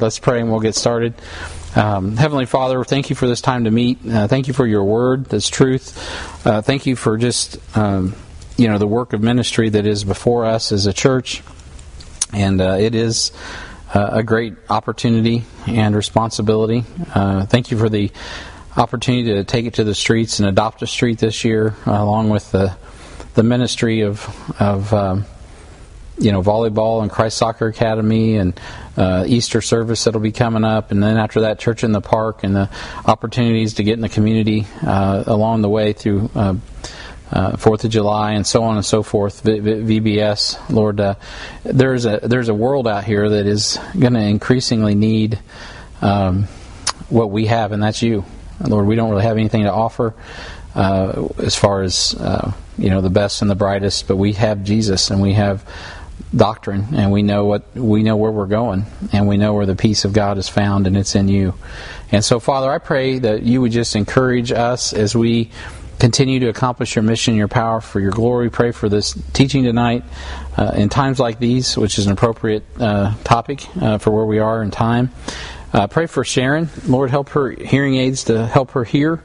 Let's pray and we'll get started. Um, Heavenly Father, thank you for this time to meet. Uh, thank you for your word that's truth. Uh, thank you for just um, you know the work of ministry that is before us as a church, and uh, it is uh, a great opportunity and responsibility. Uh, thank you for the opportunity to take it to the streets and adopt a street this year, along with the the ministry of of um, you know volleyball and Christ Soccer Academy and uh, Easter service that'll be coming up, and then after that, church in the park and the opportunities to get in the community uh, along the way through. Uh, uh Fourth of July and so on and so forth. V- v- VBS, Lord, uh, there's a there's a world out here that is going to increasingly need um, what we have, and that's you, Lord. We don't really have anything to offer uh, as far as you know the best and the brightest, but we have Jesus, and we have doctrine and we know what we know where we're going and we know where the peace of God is found and it's in you. And so Father, I pray that you would just encourage us as we continue to accomplish your mission, your power for your glory. Pray for this teaching tonight uh, in times like these, which is an appropriate uh, topic uh, for where we are in time. Uh, pray for Sharon. Lord, help her hearing aids to help her hear.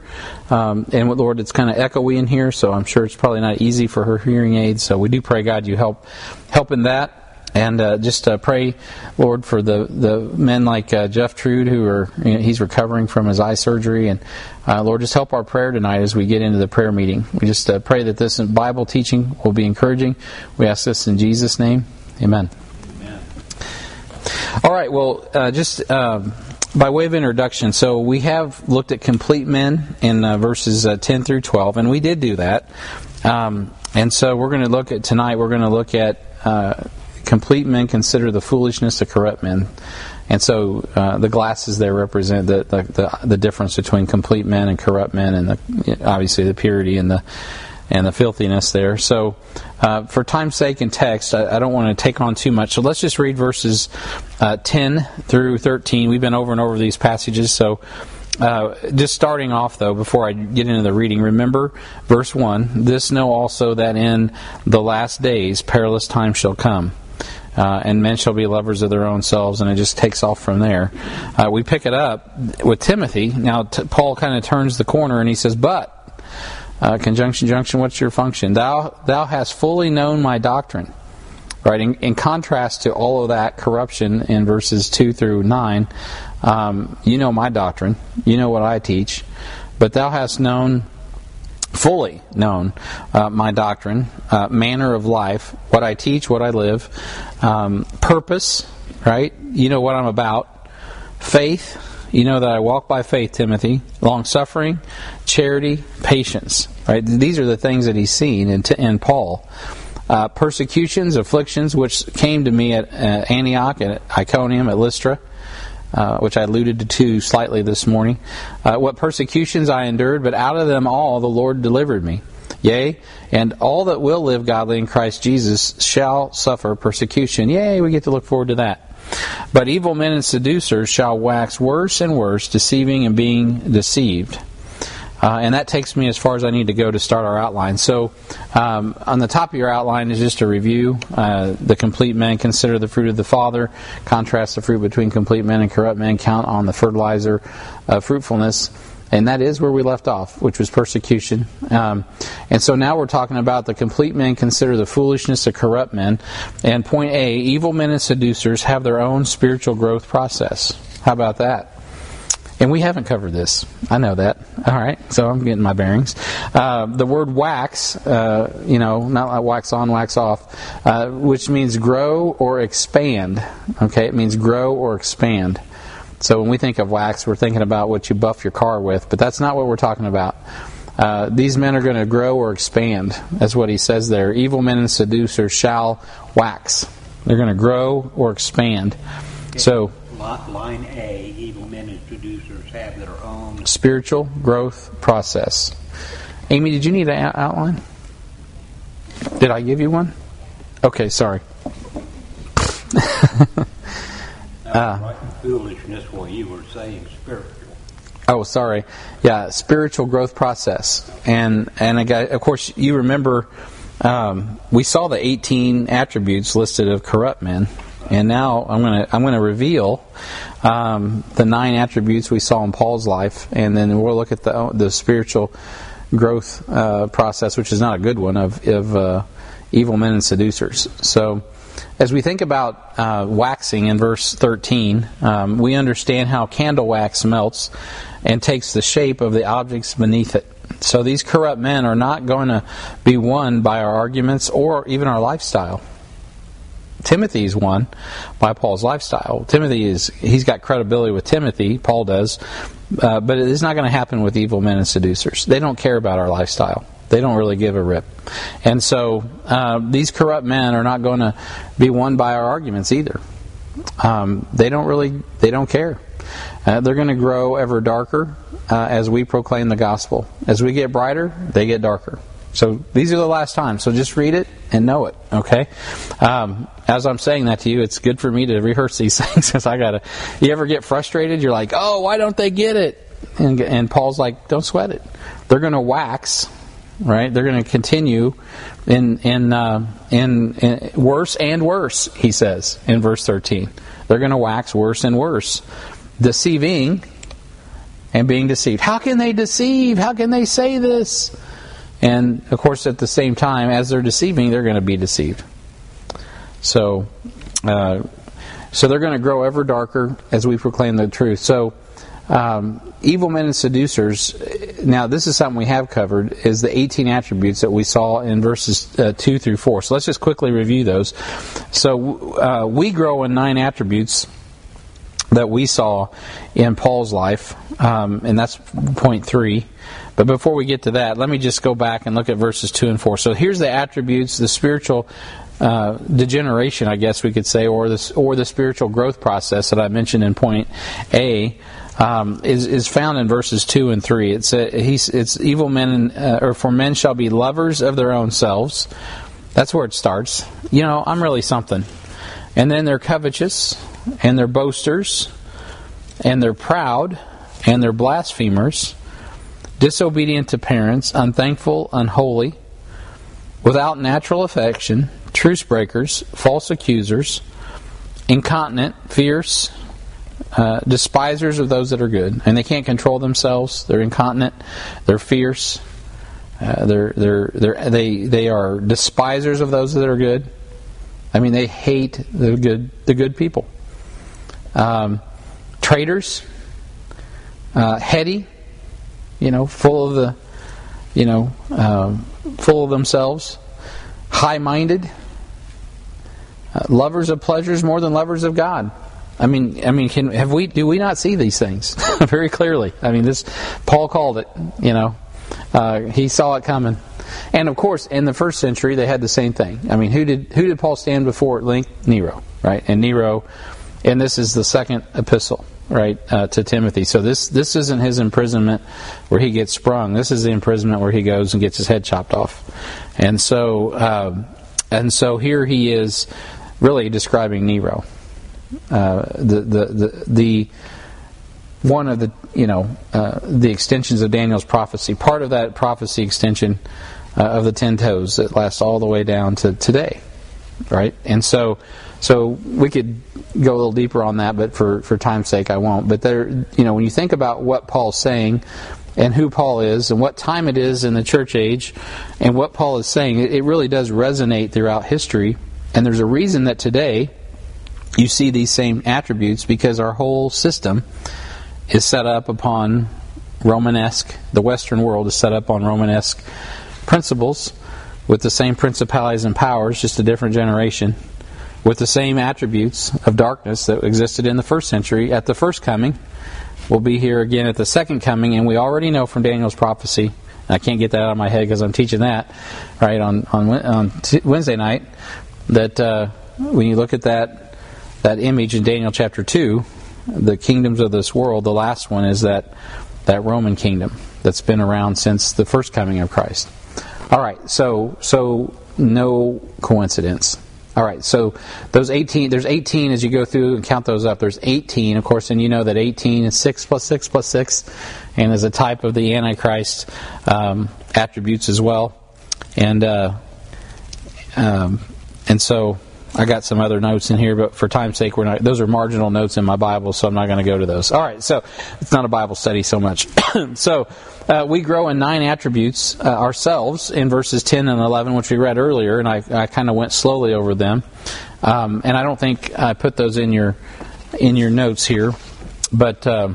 Um, and Lord, it's kind of echoey in here, so I'm sure it's probably not easy for her hearing aids. So we do pray, God, you help help in that. And uh, just uh, pray, Lord, for the, the men like uh, Jeff Trude, who are you know, he's recovering from his eye surgery, and uh, Lord, just help our prayer tonight as we get into the prayer meeting. We just uh, pray that this Bible teaching will be encouraging. We ask this in Jesus' name, Amen. All right, well, uh, just um, by way of introduction, so we have looked at complete men in uh, verses uh, 10 through 12, and we did do that. Um, and so we're going to look at tonight, we're going to look at uh, complete men consider the foolishness of corrupt men. And so uh, the glasses there represent the, the, the, the, difference between complete men and corrupt men, and the, obviously the purity and the and the filthiness there. So, uh, for time's sake and text, I, I, don't want to take on too much. So let's just read verses uh, 10 through 13. We've been over and over these passages. So, uh, just starting off though, before I get into the reading, remember verse 1 This know also that in the last days perilous times shall come. Uh, and men shall be lovers of their own selves, and it just takes off from there. Uh, we pick it up with Timothy. Now, t- Paul kind of turns the corner and he says, But uh, conjunction, junction, what's your function? Thou, thou hast fully known my doctrine. Right, in, in contrast to all of that corruption in verses 2 through 9, um, you know my doctrine, you know what I teach, but thou hast known fully known uh, my doctrine, uh, manner of life, what I teach, what I live, um, purpose, right? You know what I'm about, faith, you know that I walk by faith, Timothy, long suffering, charity, patience. Right? These are the things that he's seen in, in Paul. Uh, persecutions, afflictions, which came to me at uh, Antioch, at Iconium, at Lystra, uh, which I alluded to slightly this morning. Uh, what persecutions I endured, but out of them all the Lord delivered me. Yea, and all that will live godly in Christ Jesus shall suffer persecution. Yea, we get to look forward to that. But evil men and seducers shall wax worse and worse, deceiving and being deceived. Uh, and that takes me as far as I need to go to start our outline. So, um, on the top of your outline is just a review. Uh, the complete men consider the fruit of the Father, contrast the fruit between complete men and corrupt men, count on the fertilizer of fruitfulness. And that is where we left off, which was persecution. Um, and so now we're talking about the complete men consider the foolishness of corrupt men. And point A evil men and seducers have their own spiritual growth process. How about that? And we haven't covered this. I know that. All right, so I'm getting my bearings. Uh, the word wax, uh, you know, not like wax on, wax off, uh, which means grow or expand. Okay, it means grow or expand. So when we think of wax, we're thinking about what you buff your car with, but that's not what we're talking about. Uh, these men are going to grow or expand. That's what he says there. Evil men and seducers shall wax. They're going to grow or expand. Okay. So, line A: evil men and seducers have their own spiritual growth process. Amy, did you need an outline? Did I give you one? Okay, sorry. uh, foolishness what you were saying spiritual. Oh, sorry. Yeah, spiritual growth process, and and again, of course you remember um, we saw the 18 attributes listed of corrupt men, and now I'm gonna I'm gonna reveal um, the nine attributes we saw in Paul's life, and then we'll look at the the spiritual growth uh, process, which is not a good one, of, of uh, evil men and seducers. So, as we think about uh, waxing in verse 13, um, we understand how candle wax melts and takes the shape of the objects beneath it. So, these corrupt men are not going to be won by our arguments or even our lifestyle. Timothy is won by Paul's lifestyle. Timothy is he's got credibility with Timothy. Paul does, uh, but it's not going to happen with evil men and seducers. They don't care about our lifestyle. They don't really give a rip. And so uh, these corrupt men are not going to be won by our arguments either. Um, they don't really they don't care. Uh, they're going to grow ever darker uh, as we proclaim the gospel. As we get brighter, they get darker. So these are the last times. So just read it and know it. Okay. Um, as I'm saying that to you, it's good for me to rehearse these things because I gotta. You ever get frustrated? You're like, oh, why don't they get it? And, and Paul's like, don't sweat it. They're to wax, right? They're to continue in in, uh, in in worse and worse. He says in verse 13, they're to wax worse and worse, deceiving and being deceived. How can they deceive? How can they say this? And of course, at the same time, as they're deceiving, they're going to be deceived. So, uh, so they're going to grow ever darker as we proclaim the truth. So, um, evil men and seducers. Now, this is something we have covered: is the 18 attributes that we saw in verses uh, two through four. So let's just quickly review those. So uh, we grow in nine attributes that we saw in Paul's life, um, and that's point three. But before we get to that, let me just go back and look at verses 2 and 4. So here's the attributes, the spiritual uh, degeneration, I guess we could say, or the, or the spiritual growth process that I mentioned in point A. Um, is is found in verses two and three. It's a, he's, it's evil men uh, or for men shall be lovers of their own selves. That's where it starts. You know, I'm really something. And then they're covetous, and they're boasters, and they're proud, and they're blasphemers, disobedient to parents, unthankful, unholy, without natural affection, truce breakers, false accusers, incontinent, fierce, uh, despisers of those that are good, and they can't control themselves. They're incontinent. They're fierce. Uh, they're they're they're they they are despisers of those that are good. I mean, they hate the good the good people. Um, traitors, uh, heady, you know, full of the, you know, um, full of themselves, high-minded, uh, lovers of pleasures more than lovers of God. I mean, I mean, can, have we? Do we not see these things very clearly? I mean, this Paul called it. You know, uh, he saw it coming, and of course, in the first century, they had the same thing. I mean, who did who did Paul stand before at length? Nero, right? And Nero, and this is the second epistle right uh, to Timothy. So this this isn't his imprisonment where he gets sprung. This is the imprisonment where he goes and gets his head chopped off. And so uh, and so here he is really describing Nero, uh, the, the the the one of the you know uh, the extensions of Daniel's prophecy. Part of that prophecy extension uh, of the ten toes that lasts all the way down to today, right? And so so we could go a little deeper on that, but for, for time's sake, I won't. But there, you know, when you think about what Paul's saying and who Paul is and what time it is in the church age and what Paul is saying, it, it really does resonate throughout history. And there's a reason that today you see these same attributes because our whole system is set up upon Romanesque, the Western world is set up on Romanesque principles with the same principalities and powers, just a different generation with the same attributes of darkness that existed in the first century at the first coming will be here again at the second coming, and we already know from Daniel's prophecy. I can't get that out of my head because I'm teaching that right on on, on Wednesday night. That uh, when you look at that that image in Daniel chapter two, the kingdoms of this world, the last one is that that Roman kingdom that's been around since the first coming of Christ. All right, so so no coincidence. All right, so those 18, there's 18 as you go through and count those up. There's 18, of course, and you know that 18 is 6 plus 6 plus 6, and is a type of the Antichrist um, attributes as well. And uh, um, and so I got some other notes in here, but for time's sake, we're not. Those are marginal notes in my Bible, so I'm not going to go to those. All right, so it's not a Bible study so much. so uh, we grow in nine attributes uh, ourselves in verses 10 and 11, which we read earlier, and I, I kind of went slowly over them. Um, and I don't think I put those in your in your notes here, but uh,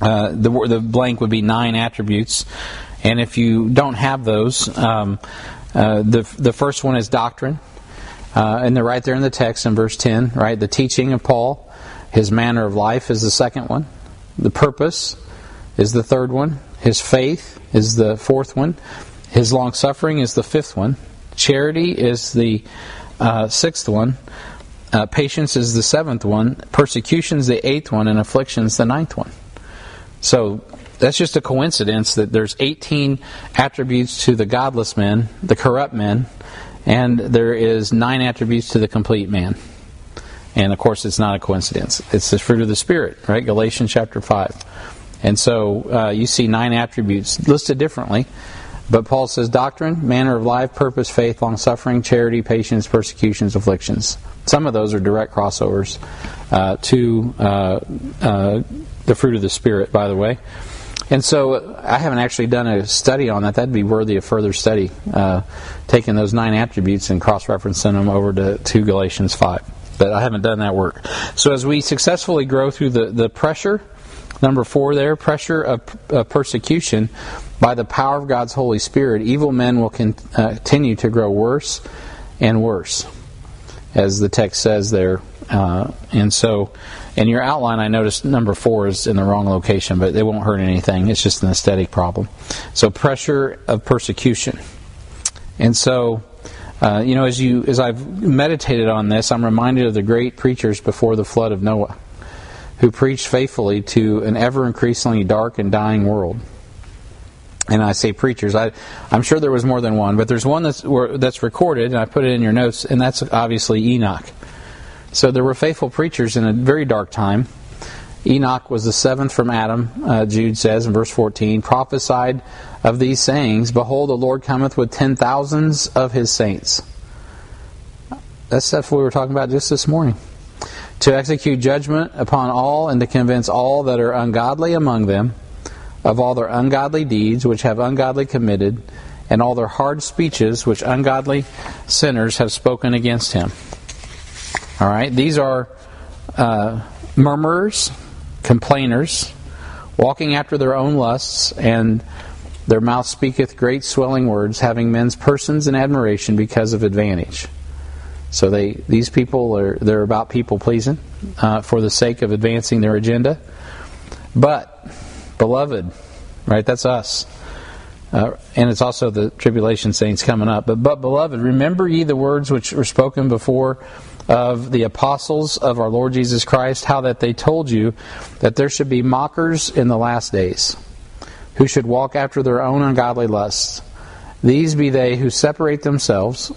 uh the the blank would be nine attributes. And if you don't have those, um, uh, the the first one is doctrine. Uh, and they're right there in the text in verse 10, right? The teaching of Paul, his manner of life is the second one. The purpose is the third one. His faith is the fourth one. His long suffering is the fifth one. Charity is the uh, sixth one. Uh, patience is the seventh one. Persecution is the eighth one. And affliction is the ninth one. So that's just a coincidence that there's 18 attributes to the godless men, the corrupt men, and there is nine attributes to the complete man. And of course, it's not a coincidence. It's the fruit of the Spirit, right? Galatians chapter 5. And so uh, you see nine attributes listed differently. But Paul says doctrine, manner of life, purpose, faith, long suffering, charity, patience, persecutions, afflictions. Some of those are direct crossovers uh, to uh, uh the fruit of the Spirit, by the way. And so I haven't actually done a study on that. That'd be worthy of further study, uh, taking those nine attributes and cross referencing them over to, to Galatians 5. But I haven't done that work. So as we successfully grow through the, the pressure, number four there, pressure of, persecution, by the power of God's Holy Spirit, evil men will con- uh, continue to grow worse and worse, as the text says there. Uh, and so in your outline, I noticed number four is in the wrong location, but it won't hurt anything. It's just an aesthetic problem. So pressure of persecution, and so. Uh, you know, as you as I've meditated on this, I'm reminded of the great preachers before the flood of Noah, who preached faithfully to an ever increasingly dark and dying world. And I say preachers, I, I'm sure there was more than one, but there's one that's that's recorded, and I put it in your notes, and that's obviously Enoch. So there were faithful preachers in a very dark time. Enoch was the seventh from Adam, uh, Jude says in verse 14, prophesied of these sayings Behold, the Lord cometh with ten thousands of his saints. That's stuff we were talking about just this morning. To execute judgment upon all and to convince all that are ungodly among them of all their ungodly deeds which have ungodly committed, and all their hard speeches which ungodly sinners have spoken against him. All right, these are uh, murmurers, complainers, walking after their own lusts, and their mouth speaketh great swelling words, having men's persons in admiration because of advantage. So they these people are they're about people pleasing uh, for the sake of advancing their agenda. But beloved, right? That's us. Uh, and it's also the tribulation saints coming up. But, but, beloved, remember ye the words which were spoken before of the apostles of our Lord Jesus Christ, how that they told you that there should be mockers in the last days, who should walk after their own ungodly lusts. These be they who separate themselves,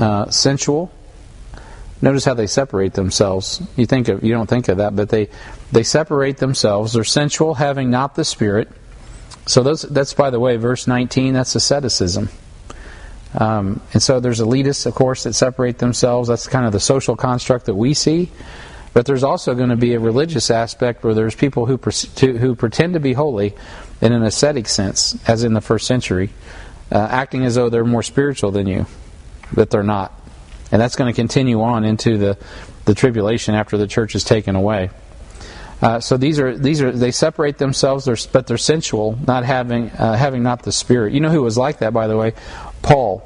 uh, sensual. Notice how they separate themselves. You think of you don't think of that, but they they separate themselves. They're sensual, having not the Spirit. So those, that's by the way, verse 19. That's asceticism. Um, and so there's elitists, of course, that separate themselves. That's kind of the social construct that we see. But there's also going to be a religious aspect where there's people who, who pretend to be holy in an ascetic sense, as in the first century, uh, acting as though they're more spiritual than you, but they're not. And that's going to continue on into the, the tribulation after the church is taken away. Uh, so these are these are they separate themselves, but they're sensual, not having uh, having not the spirit. You know who was like that, by the way? Paul.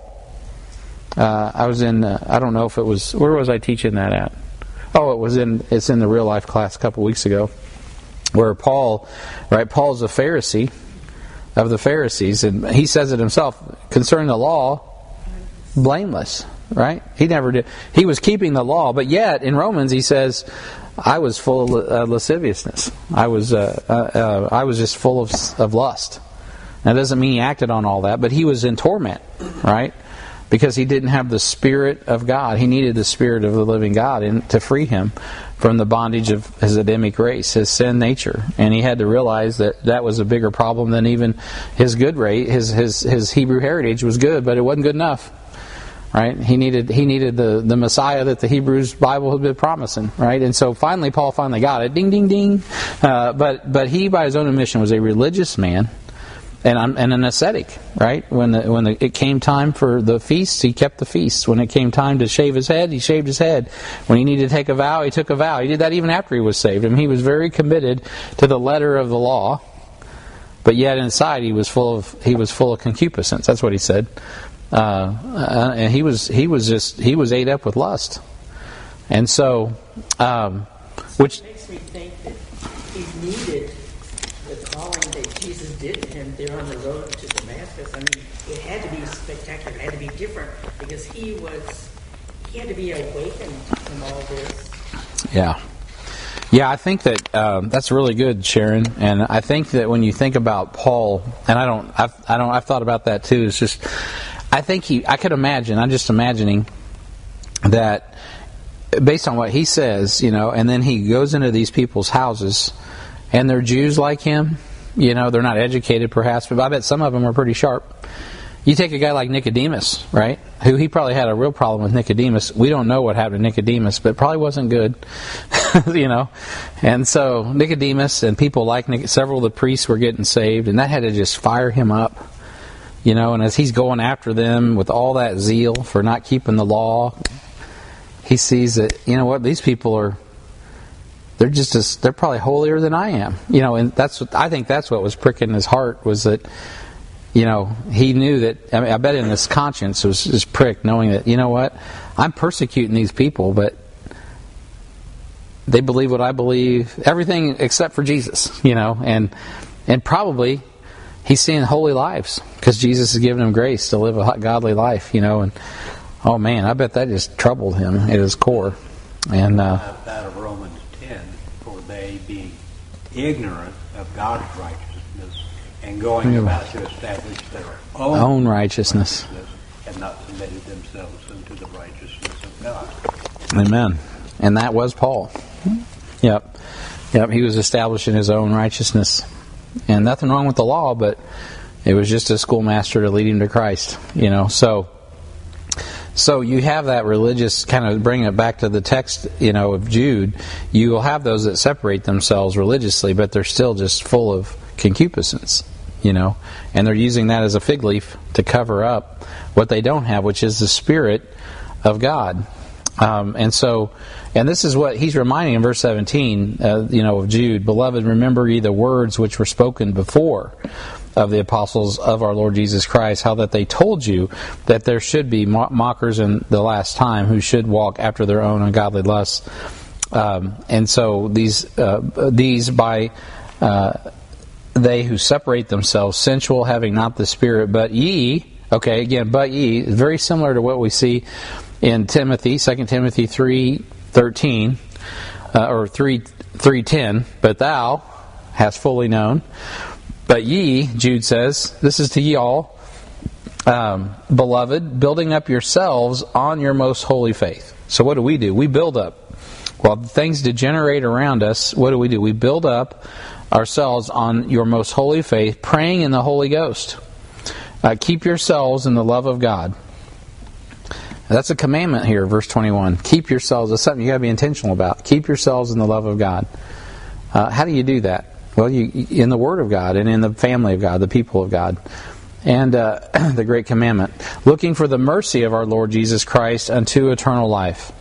Uh, I was in. Uh, I don't know if it was. Where was I teaching that at? Oh, it was in. It's in the real life class a couple weeks ago, where Paul, right? Paul's a Pharisee of the Pharisees, and he says it himself concerning the law, blameless. Right? He never did. He was keeping the law, but yet in Romans he says, "I was full of uh, lasciviousness. I was. Uh, uh, uh, I was just full of, of lust." That doesn't mean he acted on all that, but he was in torment, right? Because he didn't have the Spirit of God. He needed the Spirit of the living God in, to free him from the bondage of his Adamic race, his sin nature. And he had to realize that that was a bigger problem than even his good rate. His, his, his Hebrew heritage was good, but it wasn't good enough. Right? He needed he needed the, the Messiah that the Hebrews Bible had been promising, right? And so finally, Paul finally got it. Ding, ding, ding. Uh, but but he, by his own admission, was a religious man. And, and an ascetic, right? When the, when the, it came time for the feasts, he kept the feasts. When it came time to shave his head, he shaved his head. When he needed to take a vow, he took a vow. He did that even after he was saved. I mean, he was very committed to the letter of the law, but yet inside he was full of he was full of concupiscence. That's what he said. Uh, uh, and he was he was just he was ate up with lust, and so um, which makes me think that he needed the calling that Jesus did to him there on the road to Damascus. I mean, it had to be spectacular, it had to be different because he was he had to be awakened from all this. Yeah. Yeah, I think that um, that's really good, Sharon. And I think that when you think about Paul, and I don't, I've, I don't, I've thought about that too. It's just I think he, I could imagine, I'm just imagining that based on what he says, you know, and then he goes into these people's houses and they're Jews like him, you know, they're not educated perhaps, but I bet some of them are pretty sharp. You take a guy like Nicodemus, right? Who he probably had a real problem with Nicodemus. We don't know what happened to Nicodemus, but probably wasn't good, you know. And so Nicodemus and people like Nic- several of the priests were getting saved, and that had to just fire him up you know, and as he's going after them with all that zeal for not keeping the law, he sees that, you know what, these people are they're just as they're probably holier than I am. You know, and that's what I think that's what was pricking his heart was that you know, he knew that I, mean, I bet in his conscience was his prick knowing that, you know what, I'm persecuting these people, but they believe what I believe, everything except for Jesus, you know, and and probably he's seeing holy lives because Jesus has given him grace to live a godly life, you know. And oh man, I bet that just troubled him at his core. And uh, out of Romans ten, for they being ignorant of God's righteousness and going about to establish their own, own righteousness, have not submitted themselves unto the righteousness of God. Amen. And that was Paul. Yep. Yep. He was establishing his own righteousness and nothing wrong with the law, but it was just a schoolmaster to lead him to Christ, you know. So, so you have that religious kind of bring it back to the text, you know, of Jude. You will have those that separate themselves religiously, but they're still just full of concupiscence, you know, and they're using that as a fig leaf to cover up what they don't have, which is the Spirit of God. Um, and so, and this is what he's reminding in verse 17, uh, you know, of Jude. Beloved, remember ye the words which were spoken before of the apostles of our Lord Jesus Christ, how that they told you that there should be mockers in the last time who should walk after their own ungodly lusts. Um, and so these, uh, these by uh, they who separate themselves, sensual, having not the Spirit, but ye. Okay, again, but ye, very similar to what we see in Timothy, 2 Timothy 3.13, uh, or 3, 3.10, but thou hast fully known. But ye, Jude says, this is to ye all, um, beloved, building up yourselves on your most holy faith. So what do we do? We build up. While things degenerate around us, what do we do? We build up ourselves on your most holy faith, praying in the Holy Ghost. Uh, keep yourselves in the love of God. That's a commandment here, verse 21. Keep yourselves, that's something you got to be intentional about. Keep yourselves in the love of God. Uh, how do you do that? Well, you, in the Word of God and in the family of God, the people of God. And uh, the great commandment looking for the mercy of our Lord Jesus Christ unto eternal life.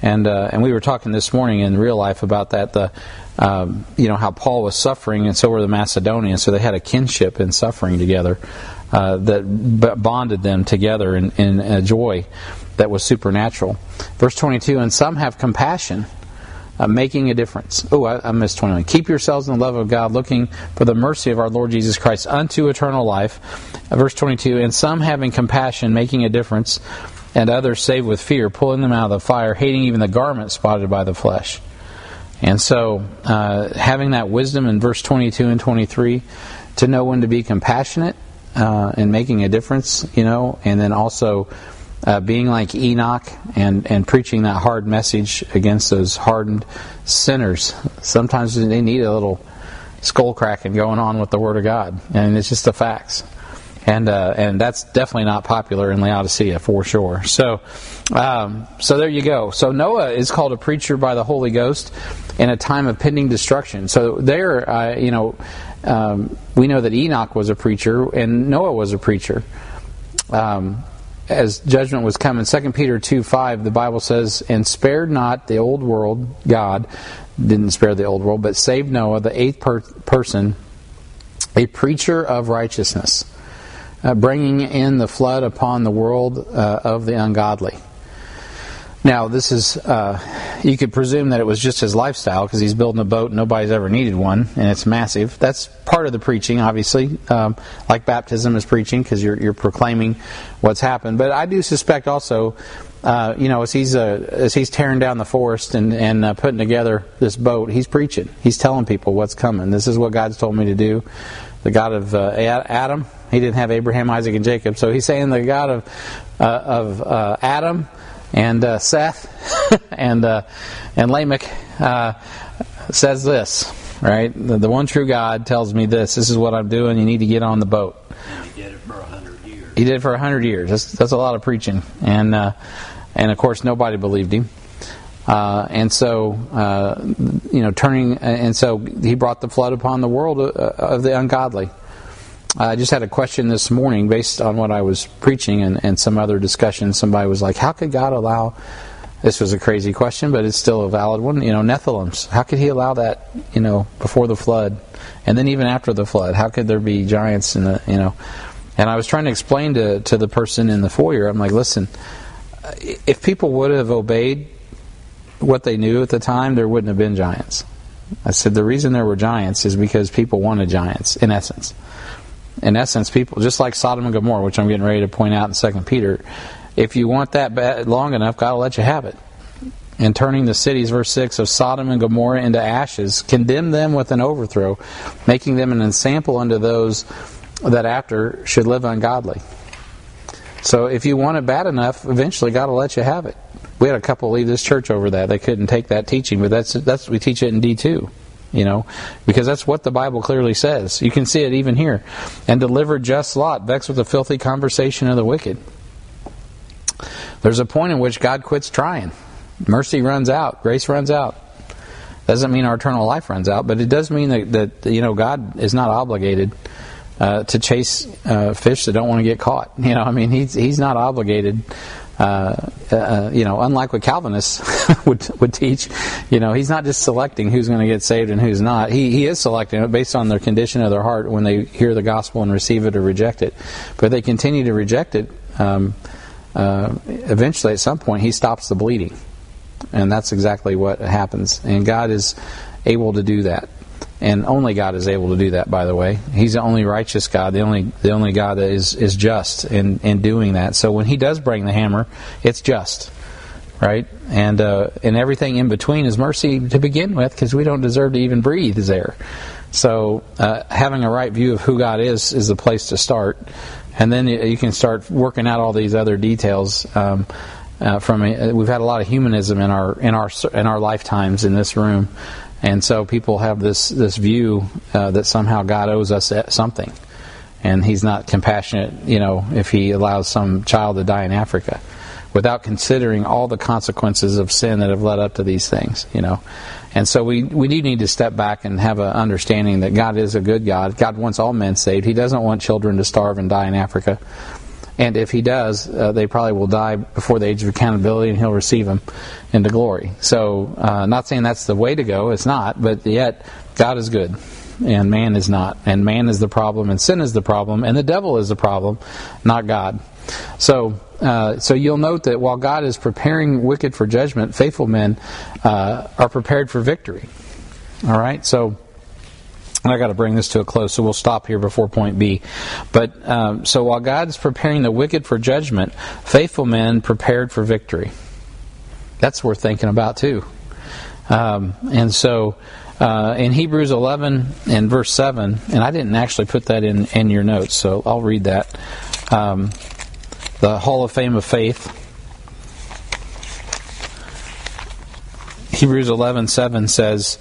And, uh, and we were talking this morning in real life about that. The, um, you know how Paul was suffering, and so were the Macedonians. So they had a kinship in suffering together uh, that bonded them together in, in a joy that was supernatural. Verse 22 And some have compassion, uh, making a difference. Oh, I, I missed 21. Keep yourselves in the love of God, looking for the mercy of our Lord Jesus Christ unto eternal life. Uh, verse 22 And some having compassion, making a difference, and others saved with fear, pulling them out of the fire, hating even the garment spotted by the flesh. And so, uh, having that wisdom in verse 22 and 23 to know when to be compassionate uh, and making a difference, you know, and then also uh, being like Enoch and, and preaching that hard message against those hardened sinners. Sometimes they need a little skull cracking going on with the Word of God, and it's just the facts. and uh, and that's definitely not popular in Laodicea for sure. So, um, so there you go. So Noah is called a preacher by the Holy Ghost in a time of pending destruction. So there, uh, you know, um, we know that Enoch was a preacher and Noah was a preacher. Um, as judgment was coming, 2 Peter 2 5, the Bible says, And spared not the old world, God didn't spare the old world, but saved Noah, the eighth per- person, a preacher of righteousness uh, bringing in the flood upon the world uh, of the ungodly. Now, this is, uh, you could presume that it was just his lifestyle because he's building a boat and nobody's ever needed one, and it's massive. That's part of the preaching, obviously, um, like baptism is preaching because you're, you're proclaiming what's happened. But I do suspect also, uh, you know, as he's, uh, as he's tearing down the forest and, and uh, putting together this boat, he's preaching. He's telling people what's coming. This is what God's told me to do. The God of uh, Adam, he didn't have Abraham, Isaac, and Jacob. So he's saying the God of, uh, of Adam and uh, Seth and uh, and Lamech uh, says this, right? The, the, one true God tells me this. This is what I'm doing. You need to get on the boat. He did it for a hundred years. He did it for a hundred years. That's, that's a lot of preaching, and uh, and of course nobody believed him. Uh, and so, uh, you know, turning, and so he brought the flood upon the world of the ungodly. I just had a question this morning based on what I was preaching and, and some other discussion. Somebody was like, How could God allow this was a crazy question, but it's still a valid one. You know, Nephilims. How could he allow that, you know, before the flood? And then even after the flood, how could there be giants in the, you know? And I was trying to explain to, to the person in the foyer, I'm like, listen, if people would have obeyed what they knew at the time, there wouldn't have been giants. I said the reason there were giants is because people wanted giants, in essence in essence, people just like Sodom and Gomorrah, which I'm getting ready to point out in Second Peter. If you want that bad, long enough, God will let you have it. And turning the cities, verse 6, of Sodom and Gomorrah into ashes, condemn them with an overthrow, making them an ensample unto those that after should live ungodly. So if you want it bad enough, eventually God will let you have it. We had a couple leave this church over that. They couldn't take that teaching, but that's that's we teach it in D two you know, because that's what the Bible clearly says. You can see it even here. And deliver just Lot, vexed with the filthy conversation of the wicked. There's a point in which God quits trying. Mercy runs out, grace runs out. Doesn't mean our eternal life runs out, but it does mean that, that you know God is not obligated uh, to chase uh, fish that don't want to get caught. You know, I mean, he's he's not obligated uh, uh, you know, unlike what Calvinists would would teach, you know, he's not just selecting who's going to get saved and who's not. He he is selecting it based on their condition of their heart when they hear the gospel and receive it or reject it. But they continue to reject it. Um, uh, eventually, at some point, he stops the bleeding, and that's exactly what happens. And God is able to do that and only God is able to do that. By the way, He's the only righteous God, the only the only God that is is just in in doing that. So when He does bring the hammer, it's just, right? And uh, and everything in between is mercy to begin with, because we don't deserve to even breathe is there. So uh, having a right view of who God is is the place to start, and then you can start working out all these other details. Um, uh, from a, we've had a lot of humanism in our in our in our lifetimes in this room, and so people have this this view uh, that somehow God owes us something, and He's not compassionate. You know, if He allows some child to die in Africa, without considering all the consequences of sin that have led up to these things. You know, and so we we do need to step back and have an understanding that God is a good God. God wants all men saved. He doesn't want children to starve and die in Africa. And if he does, uh, they probably will die before the age of accountability, and he'll receive them into glory. So, uh, not saying that's the way to go. It's not, but yet God is good, and man is not. And man is the problem, and sin is the problem, and the devil is the problem, not God. So, uh, so you'll note that while God is preparing wicked for judgment, faithful men uh, are prepared for victory. All right, so and I got to bring this to a close, so we'll stop here before point B. But um, so while God's preparing the wicked for judgment, faithful men prepared for victory. That's worth thinking about too. Um, and so uh, in Hebrews 11 and verse 7, and I didn't actually put that in, in your notes, so I'll read that. Um, the Hall of Fame of Faith. Hebrews 11:7 says,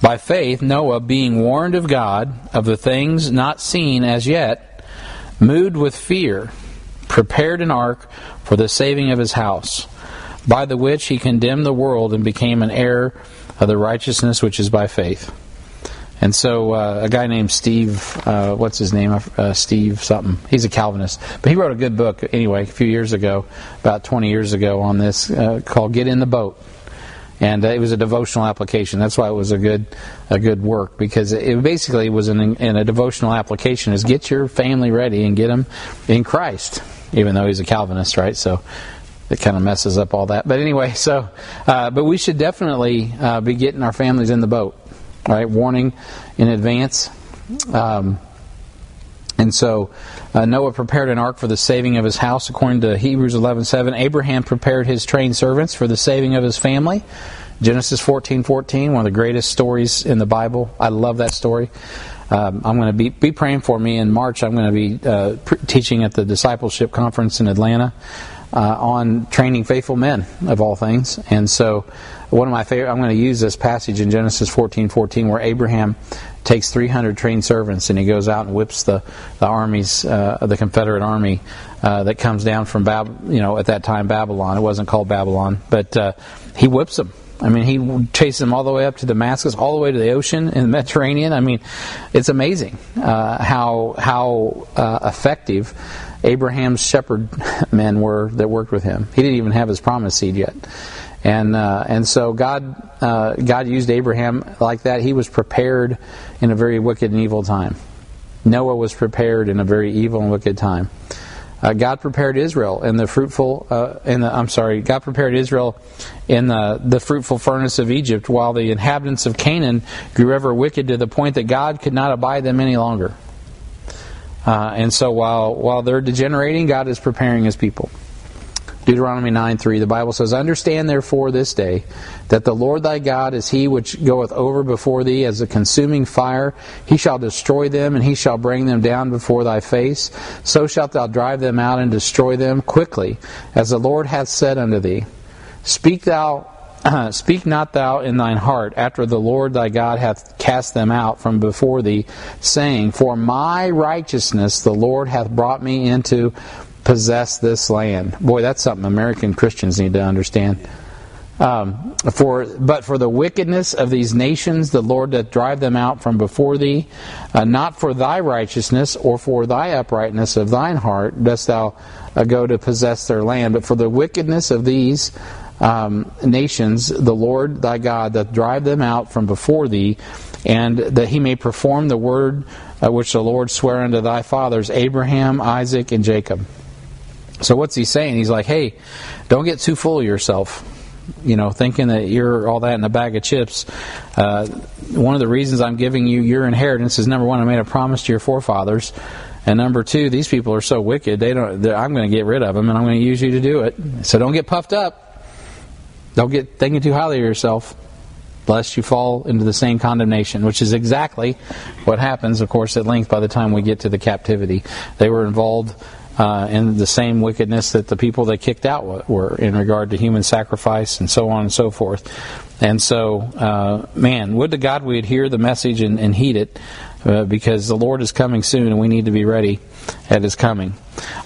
"By faith Noah, being warned of God of the things not seen as yet, moved with fear, prepared an ark for the saving of his house, by the which he condemned the world and became an heir of the righteousness which is by faith. And so, uh, a guy named Steve, uh, what's his name? Uh, Steve something. He's a Calvinist, but he wrote a good book anyway a few years ago, about 20 years ago, on this uh, called "Get in the Boat." And uh, it was a devotional application. That's why it was a good a good work because it basically was in, a devotional application is get your family ready and get them in Christ, even though he's a Calvinist, right? So it kind of messes up all that. But anyway, so uh, but we should definitely uh, be getting our families in the boat, right? Warning in advance. Um, and so uh, Noah prepared an ark for the saving of his house, according to Hebrews 11:7. Abraham prepared his trained servants for the saving of his family. Genesis 14:14, one of the greatest stories in the Bible. I love that story. Um, I'm going to be be praying for me in March. I'm going to be uh, pre- teaching at the discipleship conference in Atlanta uh, on training faithful men of all things, and so one of my favorite. I'm going to use this passage in Genesis 14:14 where Abraham takes 300 trained servants and he goes out and whips the the armies, uh, the Confederate army uh, that comes down from Bab, you know, at that time Babylon. It wasn't called Babylon, but uh, he whips them. I mean, he chases them all the way up to Damascus, all the way to the ocean in the Mediterranean. I mean, it's amazing uh, how how uh, effective Abraham's shepherd men were that worked with him. He didn't even have his promised seed yet. And uh, and so God uh, God used Abraham like that. He was prepared in a very wicked and evil time. Noah was prepared in a very evil and wicked time. Uh, God prepared Israel in the fruitful uh, in the I'm sorry God prepared Israel in the the fruitful furnace of Egypt while the inhabitants of Canaan grew ever wicked to the point that God could not abide them any longer. Uh, and so while while they're degenerating, God is preparing His people. Deuteronomy 9 3, the Bible says, Understand therefore this day that the Lord thy God is he which goeth over before thee as a consuming fire. He shall destroy them, and he shall bring them down before thy face. So shalt thou drive them out and destroy them quickly, as the Lord hath said unto thee. Speak thou Speak not thou in thine heart after the Lord thy God hath cast them out from before thee, saying, For my righteousness the Lord hath brought me into possess this land. Boy, that's something American Christians need to understand. Um, for but for the wickedness of these nations, the Lord doth drive them out from before thee. Uh, not for thy righteousness or for thy uprightness of thine heart dost thou uh, go to possess their land, but for the wickedness of these um, nations, the Lord thy God doth drive them out from before thee, and that he may perform the word uh, which the Lord sware unto thy fathers, Abraham, Isaac, and Jacob. So what's he saying? He's like, hey, don't get too full of yourself. You know, thinking that you're all that in a bag of chips. Uh, one of the reasons I'm giving you your inheritance is number one, I made a promise to your forefathers, and number two, these people are so wicked. They don't. I'm going to get rid of them, and I'm going to use you to do it. So don't get puffed up. Don't get thinking too highly of yourself, lest you fall into the same condemnation, which is exactly what happens, of course, at length by the time we get to the captivity. They were involved uh, and the same wickedness that the people they kicked out were in regard to human sacrifice and so on and so forth. And so, uh, man, would to God we'd hear the message and, and heed it, uh, because the Lord is coming soon, and we need to be ready at His coming.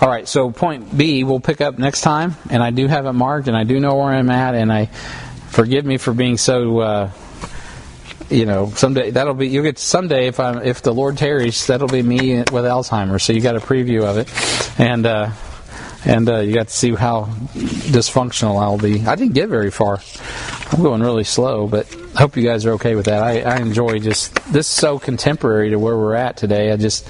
All right, so point B we'll pick up next time, and I do have it marked, and I do know where I'm at, and I forgive me for being so uh, you know, someday that'll be you'll get someday if I'm if the Lord tarries, that'll be me with Alzheimer's. So you got a preview of it, and uh, and uh, you got to see how dysfunctional I'll be. I didn't get very far. I'm going really slow, but I hope you guys are okay with that. I, I enjoy just this is so contemporary to where we're at today. I just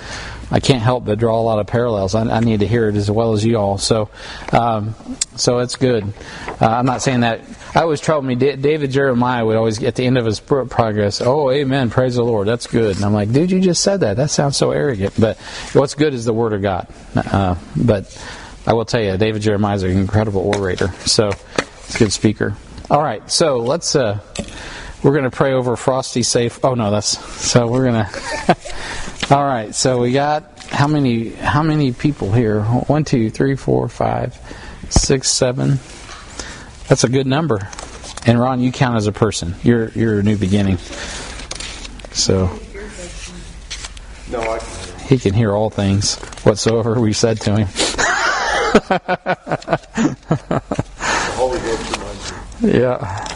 I can't help but draw a lot of parallels. I, I need to hear it as well as you all. So, um, so it's good. Uh, I'm not saying that. I always trouble me. David Jeremiah would always at the end of his progress, "Oh, Amen, praise the Lord." That's good. And I'm like, dude, you just said that. That sounds so arrogant. But what's good is the Word of God. Uh, but I will tell you, David Jeremiah is an incredible orator. So, he's a good speaker. All right, so let's. Uh, we're going to pray over Frosty safe. Oh no, that's so we're going to. All right, so we got how many how many people here? One, two, three, four, five, six, seven. That's a good number. And Ron, you count as a person. You're you're a new beginning. So No, I. He can hear all things whatsoever we said to him. Yeah.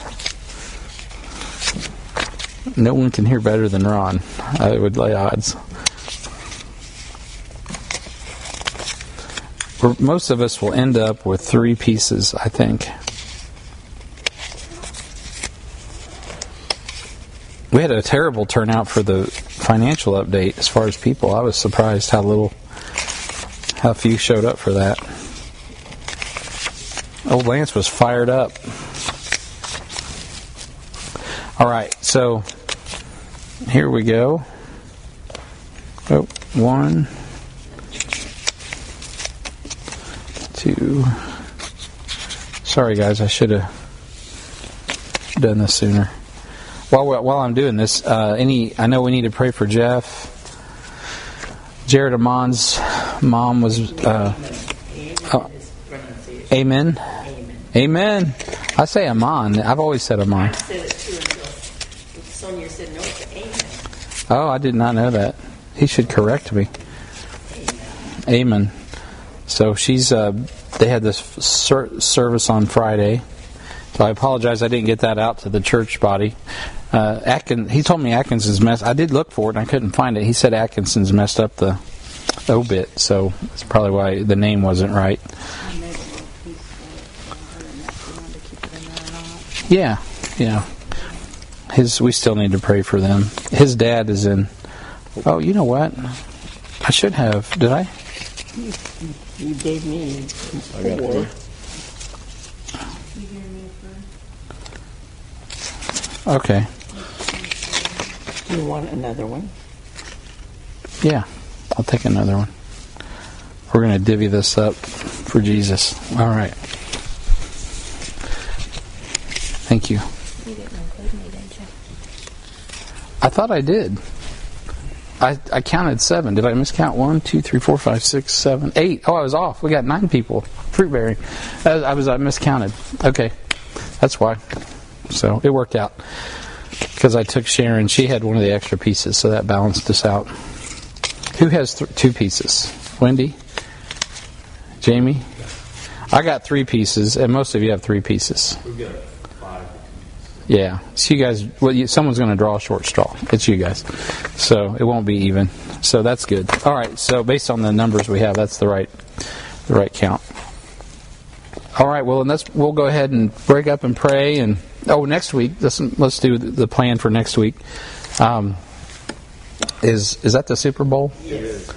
No one can hear better than Ron. I would lay odds. Most of us will end up with three pieces, I think. We had a terrible turnout for the financial update as far as people. I was surprised how little, how few showed up for that. Old Lance was fired up. All right, so here we go. Oh, one, two. Sorry, guys, I should have done this sooner. While while I'm doing this, uh, any I know we need to pray for Jeff. Jared Amon's mom was. Uh, Amen Oh. is pronunciation. Amen. Amen. Amen. I say Amon. I've always said Amon. I said it too until Sonia said, no, it's amen. Oh, I did not know that. He should correct me. Amen. So she's. Uh, they had this ser- service on Friday. So I apologize. I didn't get that out to the church body. Uh, Atkin, he told me Atkinson's mess. I did look for it and I couldn't find it. He said Atkinson's messed up the obit, so that's probably why the name wasn't right. Yeah, yeah. His we still need to pray for them. His dad is in. Oh, you know what? I should have. Did I? You gave me I got four. Okay. You want another one? Yeah, I'll take another one. We're going to divvy this up for Jesus. All right. Thank you. You didn't include me, did you? I thought I did. I, I counted seven. Did I miscount one, two, three, four, five, six, seven, eight? Oh, I was off. We got nine people. Fruit bearing. I, I was I miscounted. Okay, that's why. So it worked out because I took Sharon. She had one of the extra pieces, so that balanced us out. Who has th- two pieces? Wendy, Jamie. I got three pieces, and most of you have three pieces. We've got five. Yeah. So you guys, well, you, someone's going to draw a short straw. It's you guys. So it won't be even. So that's good. All right. So based on the numbers we have, that's the right, the right count. All right. Well, and let's we'll go ahead and break up and pray. And oh, next week, let's let's do the the plan for next week. Um, is is that the Super Bowl? Yes.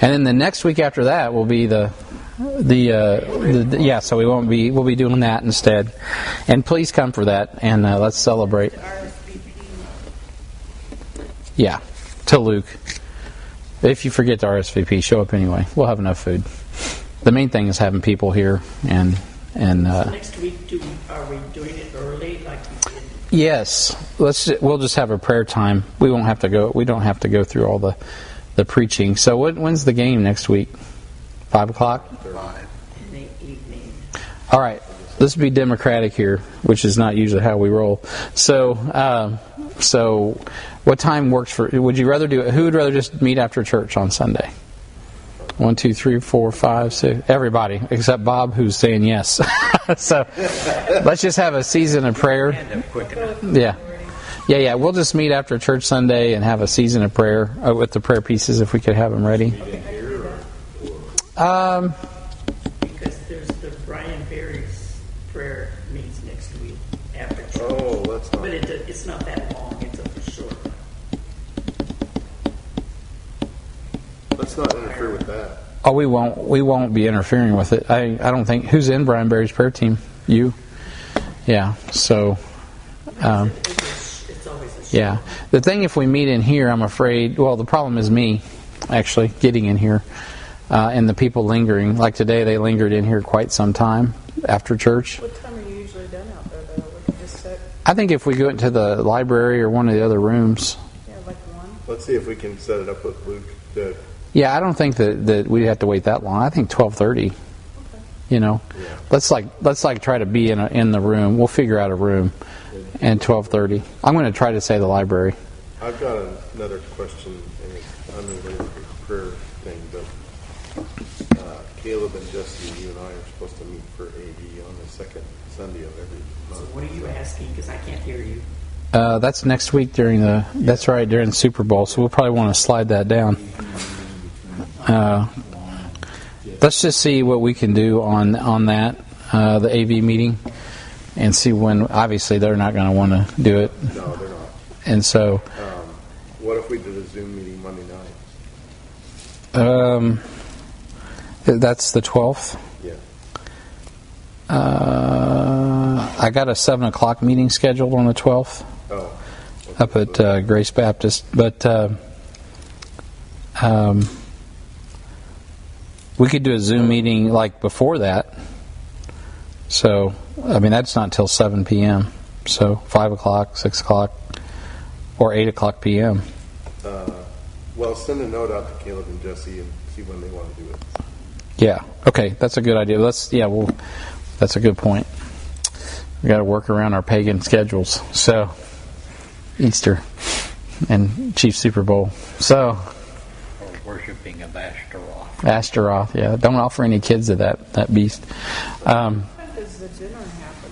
And then the next week after that will be the the, uh, the, the- yeah. So we won't be we'll be doing that instead. And please come for that and uh, let's celebrate. Yeah, to Luke. If you forget to RSVP, show up anyway. We'll have enough food. The main thing is having people here and and uh, Next week, do, are we doing it early like we did? Yes, let's. We'll just have a prayer time. We won't have to go. We don't have to go through all the, the preaching. So what, when's the game next week? Five o'clock. in the evening? All right. Let's be democratic here, which is not usually how we roll. So, um, so what time works for? Would you rather do it? Who would rather just meet after church on Sunday? One, two, three, four, five, six. Everybody except Bob, who's saying yes. so let's just have a season of prayer. Yeah. Yeah, yeah. We'll just meet after church Sunday and have a season of prayer uh, with the prayer pieces if we could have them ready. Um, Because there's the Brian Berry's prayer meets next week after church. Oh, that's not. But it, it's not that long, it's a short. Let's not interfere with that. oh, we won't. We won't be interfering with it. I. I don't think. Who's in Brian Barry's prayer team? You. Yeah. So. Um, It's, it's always a short. yeah. The thing, if we meet in here, I'm afraid. Well, the problem is me, actually, getting in here, uh, and the people lingering. Like today, they lingered in here quite some time after church. What time are you usually done out there, though? We could just set, I think if we go into the library or one of the other rooms, yeah, like one. Let's see if we can set it up with Luke. To, Yeah, I don't think that, that we'd have to wait that long. I think twelve thirty. You know, Yeah. let's like let's like try to be in a, in the room. We'll figure out a room, and twelve thirty. I'm going to try to say the library. I've got another question, and it's unrelated to prayer thing, but Caleb and Jesse, you and I are supposed to meet for AV on the second Sunday of every month. So what are you asking? Because I can't hear you. Uh, that's next week during the. That's right during the Super Bowl. So we'll probably want to slide that down. Uh, let's just see what we can do on on that uh, the AV meeting, and see when. Obviously, they're not going to want to do it, No, they're not. and so Um, what if we did a Zoom meeting Monday night? um, that's the twelfth. Yeah. Uh, I got a seven o'clock meeting scheduled on the twelfth. Oh. up at uh, Grace Baptist, but uh, um, we could do a Zoom meeting like before that. So, I mean, that's not till 7 p.m. So, 5 o'clock, 6 o'clock, or 8 o'clock p.m. Uh, well, send a note out to Caleb and Jesse and see when they want to do it. Yeah. Okay, that's a good idea. Let's. Yeah. Well, that's a good point. We got to work around our pagan schedules. So, Easter and Chief Super Bowl. So. Or worshiping of Ashtaroth. Ashtaroth, yeah. Don't offer any kids to that that beast. Um, When does the dinner happen?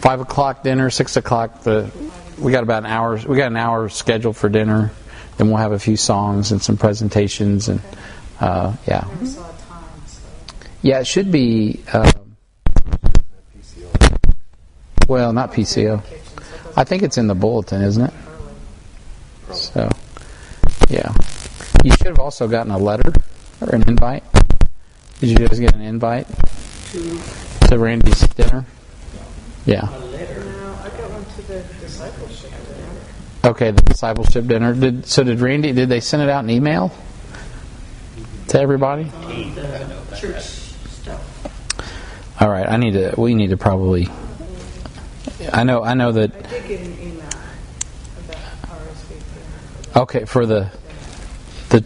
Five o'clock dinner, six o'clock. The we got about an hour. We got an hour scheduled for dinner. Then we'll have a few songs and some presentations and uh, yeah, I never saw a time, so. Yeah. It should be uh, PCO. well, not PCO. Kitchen, so it doesn't I think it's in the bulletin, isn't it? So yeah, you should have also gotten a letter or an invite. Did you guys get an invite To to Randy's dinner? Yeah. a letter. No, I got one to the discipleship dinner. Okay, the discipleship dinner. Did so? Did Randy? Did they send it out in email to everybody? The church stuff. All right. I need to. We need to probably. I know. I know that. I did get an email about RSVP. Okay, for the the